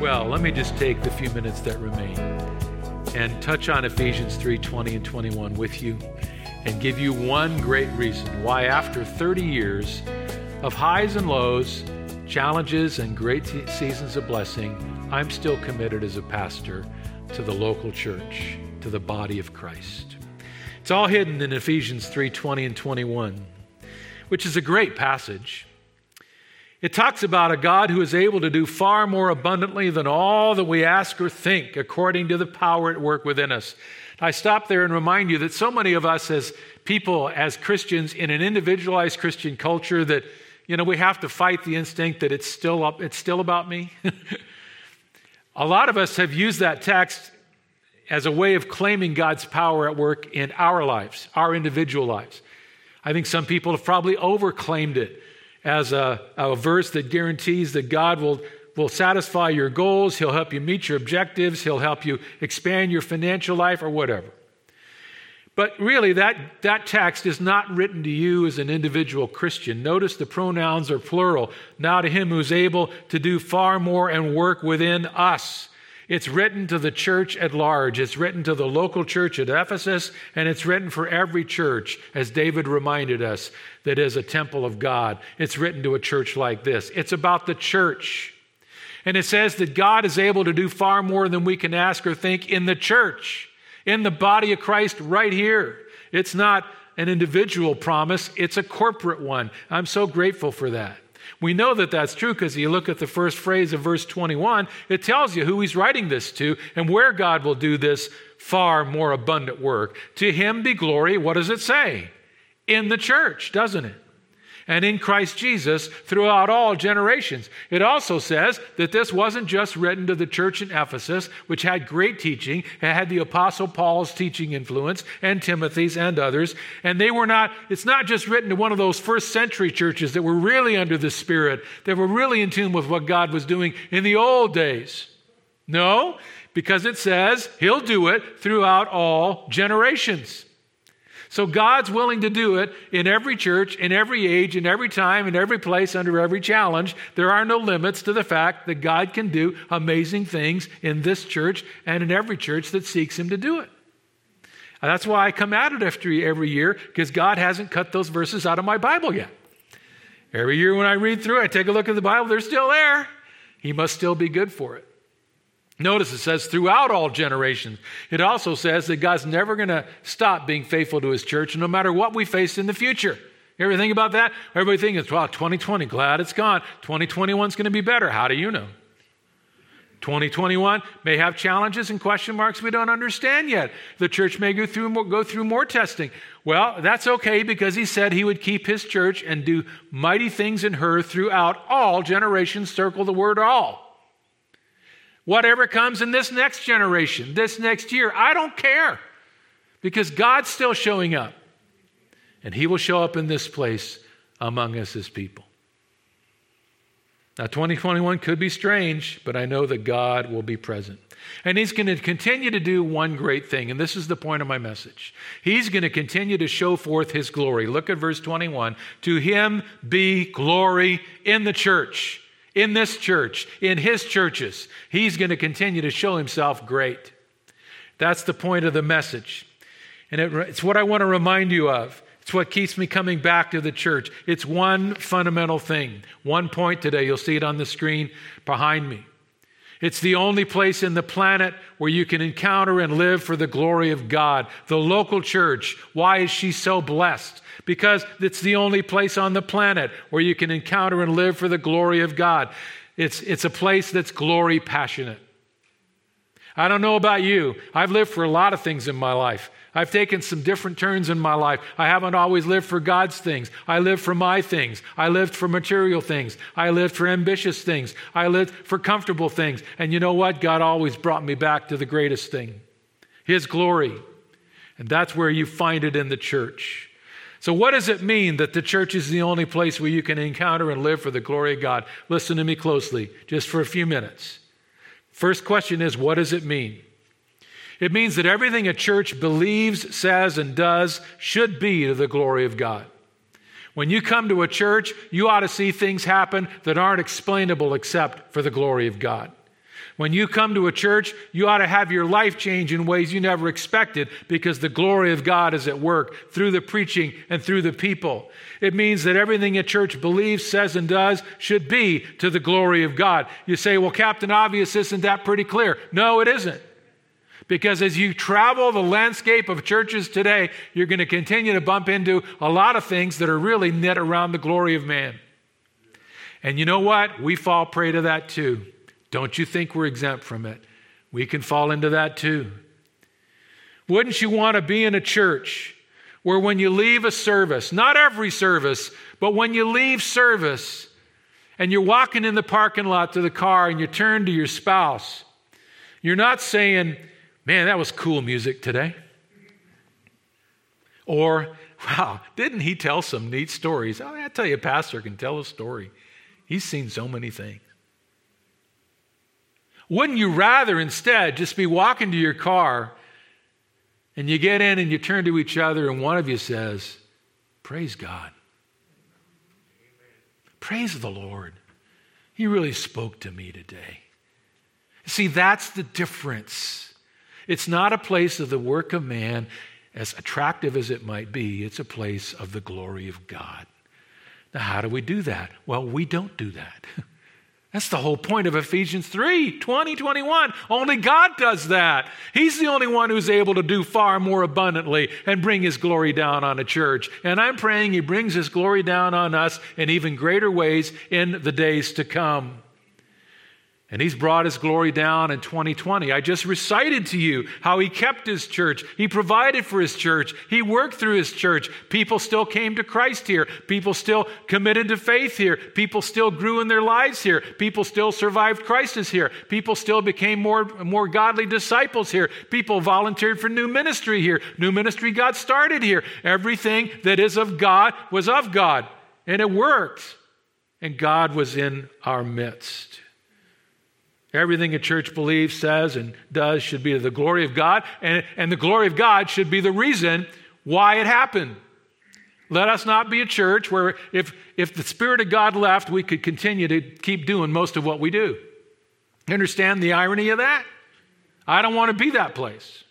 Well, let me just take the few minutes that remain and touch on Ephesians 3 20 and 21 with you and give you one great reason why, after 30 years of highs and lows, challenges, and great seasons of blessing, I'm still committed as a pastor to the local church, to the body of Christ. It's all hidden in Ephesians 3 20 and 21, which is a great passage. It talks about a God who is able to do far more abundantly than all that we ask or think, according to the power at work within us. I stop there and remind you that so many of us, as people, as Christians, in an individualized Christian culture, that you know we have to fight the instinct that it's still up, it's still about me. a lot of us have used that text as a way of claiming God's power at work in our lives, our individual lives. I think some people have probably overclaimed it as a, a verse that guarantees that God will, will satisfy your goals, He'll help you meet your objectives, He'll help you expand your financial life, or whatever. But really, that, that text is not written to you as an individual Christian. Notice the pronouns are plural. Now to him who's able to do far more and work within us. It's written to the church at large. It's written to the local church at Ephesus, and it's written for every church, as David reminded us, that is a temple of God. It's written to a church like this. It's about the church. And it says that God is able to do far more than we can ask or think in the church, in the body of Christ right here. It's not an individual promise, it's a corporate one. I'm so grateful for that. We know that that's true because you look at the first phrase of verse 21, it tells you who he's writing this to and where God will do this far more abundant work. To him be glory, what does it say? In the church, doesn't it? And in Christ Jesus throughout all generations. It also says that this wasn't just written to the church in Ephesus, which had great teaching, it had the Apostle Paul's teaching influence, and Timothy's and others. And they were not, it's not just written to one of those first century churches that were really under the Spirit, that were really in tune with what God was doing in the old days. No, because it says He'll do it throughout all generations. So God's willing to do it in every church, in every age, in every time, in every place, under every challenge. There are no limits to the fact that God can do amazing things in this church and in every church that seeks Him to do it. And that's why I come at it after every year, because God hasn't cut those verses out of my Bible yet. Every year when I read through, I take a look at the Bible, they're still there. He must still be good for it. Notice it says throughout all generations. It also says that God's never going to stop being faithful to his church no matter what we face in the future. You ever think about that? Everybody thinks, wow, 2020, glad it's gone. 2021 is going to be better. How do you know? 2021 may have challenges and question marks we don't understand yet. The church may go through more, go through more testing. Well, that's okay because he said he would keep his church and do mighty things in her throughout all generations. Circle the word all. Whatever comes in this next generation, this next year, I don't care because God's still showing up. And He will show up in this place among us as people. Now, 2021 could be strange, but I know that God will be present. And He's going to continue to do one great thing, and this is the point of my message. He's going to continue to show forth His glory. Look at verse 21. To Him be glory in the church in this church, in his churches. He's going to continue to show himself great. That's the point of the message. And it, it's what I want to remind you of. It's what keeps me coming back to the church. It's one fundamental thing. One point today. You'll see it on the screen behind me. It's the only place in the planet where you can encounter and live for the glory of God. The local church. Why is she so blessed? because it's the only place on the planet where you can encounter and live for the glory of God. It's, it's a place that's glory passionate. I don't know about you. I've lived for a lot of things in my life. I've taken some different turns in my life. I haven't always lived for God's things. I lived for my things. I lived for material things. I lived for ambitious things. I lived for comfortable things. And you know what? God always brought me back to the greatest thing His glory. And that's where you find it in the church. So, what does it mean that the church is the only place where you can encounter and live for the glory of God? Listen to me closely, just for a few minutes. First question is what does it mean? It means that everything a church believes, says, and does should be to the glory of God. When you come to a church, you ought to see things happen that aren't explainable except for the glory of God. When you come to a church, you ought to have your life change in ways you never expected because the glory of God is at work through the preaching and through the people. It means that everything a church believes, says, and does should be to the glory of God. You say, well, Captain Obvious, isn't that pretty clear? No, it isn't. Because as you travel the landscape of churches today, you're going to continue to bump into a lot of things that are really knit around the glory of man. And you know what? We fall prey to that too. Don't you think we're exempt from it? We can fall into that too. Wouldn't you want to be in a church where when you leave a service, not every service, but when you leave service and you're walking in the parking lot to the car and you turn to your spouse, you're not saying, Man, that was cool music today. Or, wow, didn't he tell some neat stories? Oh, I tell you, a pastor can tell a story. He's seen so many things. Wouldn't you rather instead just be walking to your car and you get in and you turn to each other and one of you says, Praise God. Praise the Lord. He really spoke to me today. See, that's the difference. It's not a place of the work of man, as attractive as it might be, it's a place of the glory of God. Now, how do we do that? Well, we don't do that. That's the whole point of Ephesians 3 20, 21. Only God does that. He's the only one who's able to do far more abundantly and bring His glory down on a church. And I'm praying He brings His glory down on us in even greater ways in the days to come. And he's brought his glory down in 2020. I just recited to you how he kept his church. He provided for his church. He worked through his church. People still came to Christ here. People still committed to faith here. People still grew in their lives here. People still survived crisis here. People still became more, more godly disciples here. People volunteered for new ministry here. New ministry got started here. Everything that is of God was of God. And it worked. And God was in our midst. Everything a church believes, says, and does should be to the glory of God, and, and the glory of God should be the reason why it happened. Let us not be a church where if, if the Spirit of God left, we could continue to keep doing most of what we do. Understand the irony of that? I don't want to be that place.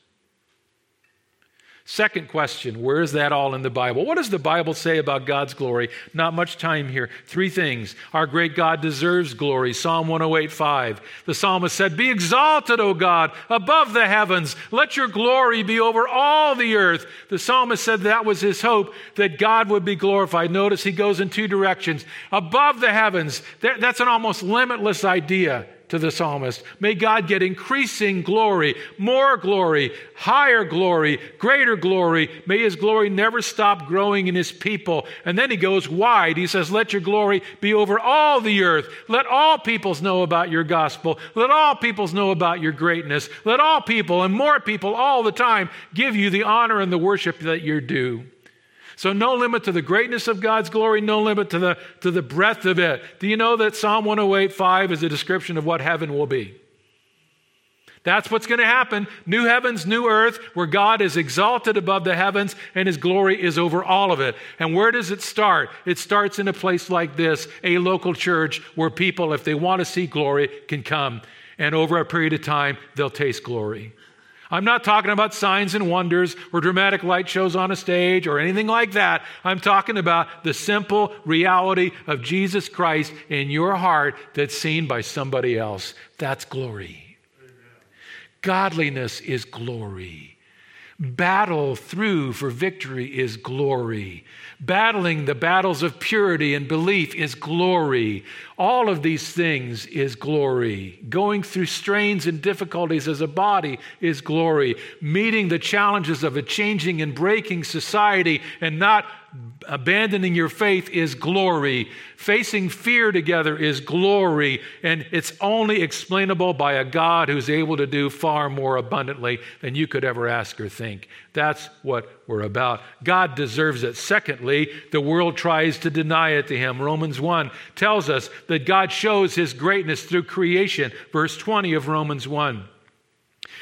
Second question Where is that all in the Bible? What does the Bible say about God's glory? Not much time here. Three things. Our great God deserves glory. Psalm 108 5. The psalmist said, Be exalted, O God, above the heavens. Let your glory be over all the earth. The psalmist said that was his hope, that God would be glorified. Notice he goes in two directions. Above the heavens. That's an almost limitless idea to the psalmist. May God get increasing glory, more glory, higher glory, greater glory. May his glory never stop growing in his people. And then he goes wide. He says, Let your glory be over all the earth. Let all peoples know about your gospel. Let all peoples know about your greatness. Let all people and more people all the time give you the honor and the worship that you're due. So, no limit to the greatness of God's glory, no limit to the, to the breadth of it. Do you know that Psalm 108 5 is a description of what heaven will be? That's what's going to happen. New heavens, new earth, where God is exalted above the heavens and his glory is over all of it. And where does it start? It starts in a place like this, a local church where people, if they want to see glory, can come. And over a period of time, they'll taste glory. I'm not talking about signs and wonders or dramatic light shows on a stage or anything like that. I'm talking about the simple reality of Jesus Christ in your heart that's seen by somebody else. That's glory. Godliness is glory. Battle through for victory is glory. Battling the battles of purity and belief is glory. All of these things is glory. Going through strains and difficulties as a body is glory. Meeting the challenges of a changing and breaking society and not abandoning your faith is glory. Facing fear together is glory. And it's only explainable by a God who's able to do far more abundantly than you could ever ask or think. That's what we're about. God deserves it. Secondly, the world tries to deny it to him. Romans 1 tells us that God shows his greatness through creation. Verse 20 of Romans 1.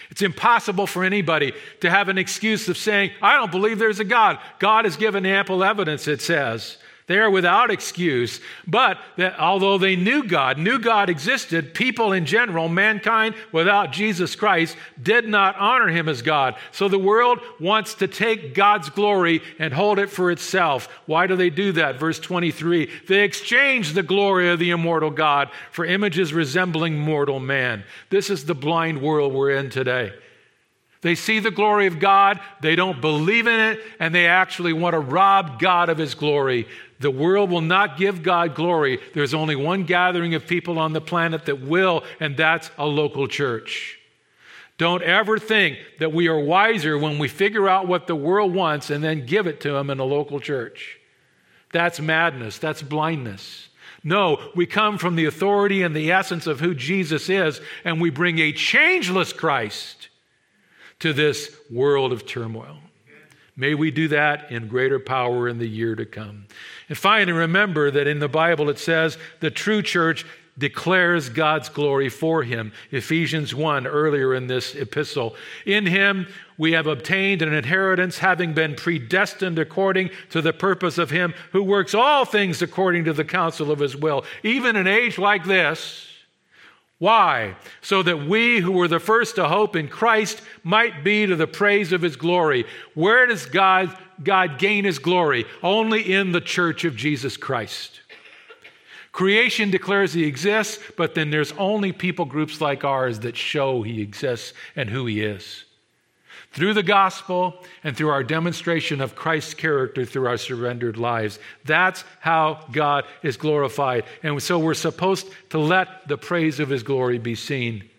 It's impossible for anybody to have an excuse of saying, I don't believe there's a God. God has given ample evidence, it says. They are without excuse. But that although they knew God, knew God existed, people in general, mankind without Jesus Christ, did not honor him as God. So the world wants to take God's glory and hold it for itself. Why do they do that? Verse 23 They exchange the glory of the immortal God for images resembling mortal man. This is the blind world we're in today. They see the glory of God, they don't believe in it, and they actually want to rob God of his glory. The world will not give God glory. There's only one gathering of people on the planet that will, and that's a local church. Don't ever think that we are wiser when we figure out what the world wants and then give it to them in a local church. That's madness, that's blindness. No, we come from the authority and the essence of who Jesus is, and we bring a changeless Christ to this world of turmoil. May we do that in greater power in the year to come. And finally, remember that in the Bible it says the true church declares God's glory for him. Ephesians 1, earlier in this epistle. In him we have obtained an inheritance, having been predestined according to the purpose of him who works all things according to the counsel of his will. Even in an age like this, why? So that we who were the first to hope in Christ might be to the praise of his glory. Where does God, God gain his glory? Only in the church of Jesus Christ. Creation declares he exists, but then there's only people groups like ours that show he exists and who he is through the gospel and through our demonstration of Christ's character through our surrendered lives. That's how God is glorified. And so we're supposed to let the praise of his glory be seen.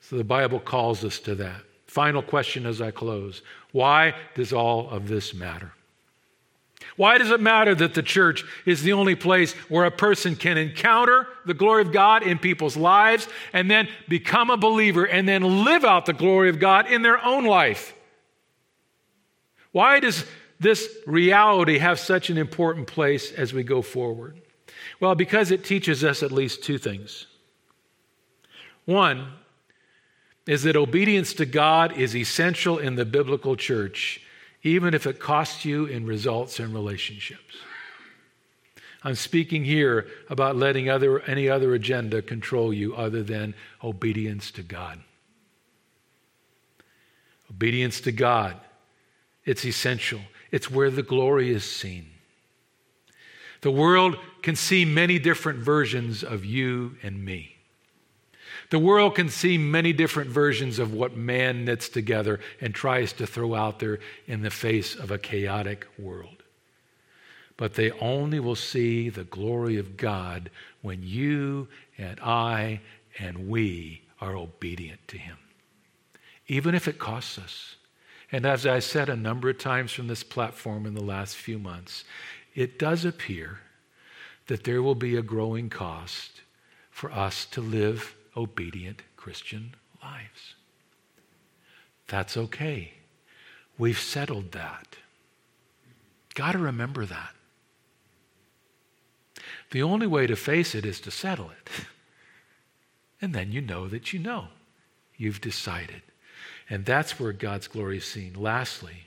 So the Bible calls us to that. Final question as I close Why does all of this matter? Why does it matter that the church is the only place where a person can encounter the glory of God in people's lives and then become a believer and then live out the glory of God in their own life? Why does this reality have such an important place as we go forward? Well, because it teaches us at least two things. One is that obedience to God is essential in the biblical church even if it costs you in results and relationships. I'm speaking here about letting other, any other agenda control you other than obedience to God. Obedience to God, it's essential. It's where the glory is seen. The world can see many different versions of you and me. The world can see many different versions of what man knits together and tries to throw out there in the face of a chaotic world. But they only will see the glory of God when you and I and we are obedient to Him, even if it costs us. And as I said a number of times from this platform in the last few months, it does appear that there will be a growing cost for us to live obedient Christian lives. That's okay. We've settled that. Got to remember that. The only way to face it is to settle it. And then you know that you know. You've decided. And that's where God's glory is seen. Lastly,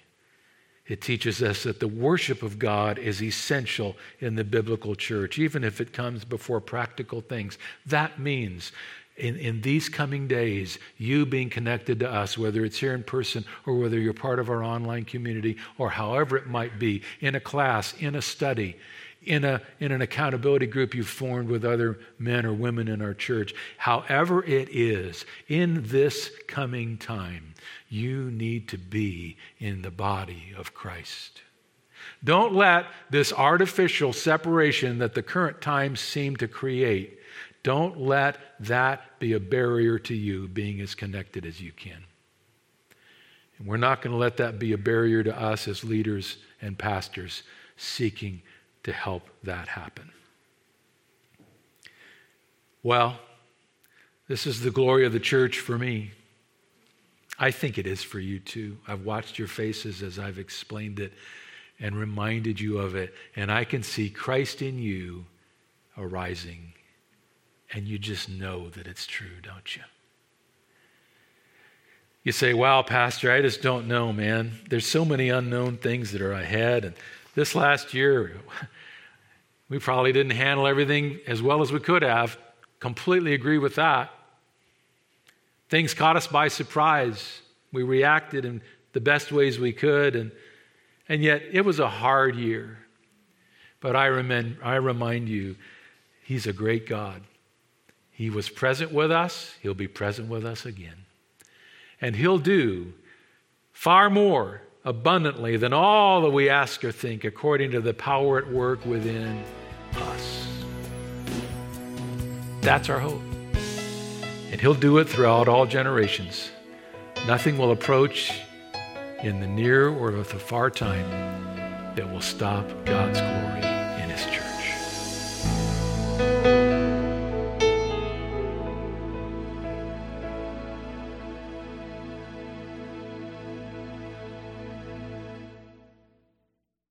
it teaches us that the worship of God is essential in the biblical church, even if it comes before practical things. That means in, in these coming days, you being connected to us, whether it's here in person or whether you're part of our online community or however it might be, in a class, in a study, in, a, in an accountability group you've formed with other men or women in our church, however it is, in this coming time, you need to be in the body of Christ. Don't let this artificial separation that the current times seem to create, don't let that be a barrier to you being as connected as you can. And we're not going to let that be a barrier to us as leaders and pastors seeking to help that happen. Well, this is the glory of the church for me. I think it is for you too. I've watched your faces as I've explained it and reminded you of it, and I can see Christ in you arising, and you just know that it's true, don't you? You say, Wow, Pastor, I just don't know, man. There's so many unknown things that are ahead. And this last year, we probably didn't handle everything as well as we could have. Completely agree with that. Things caught us by surprise. We reacted in the best ways we could, and, and yet it was a hard year. But I, remind, I remind you, He's a great God. He was present with us, He'll be present with us again. And He'll do far more abundantly than all that we ask or think, according to the power at work within us. That's our hope. And He'll do it throughout all generations. Nothing will approach in the near or the far time that will stop God's glory.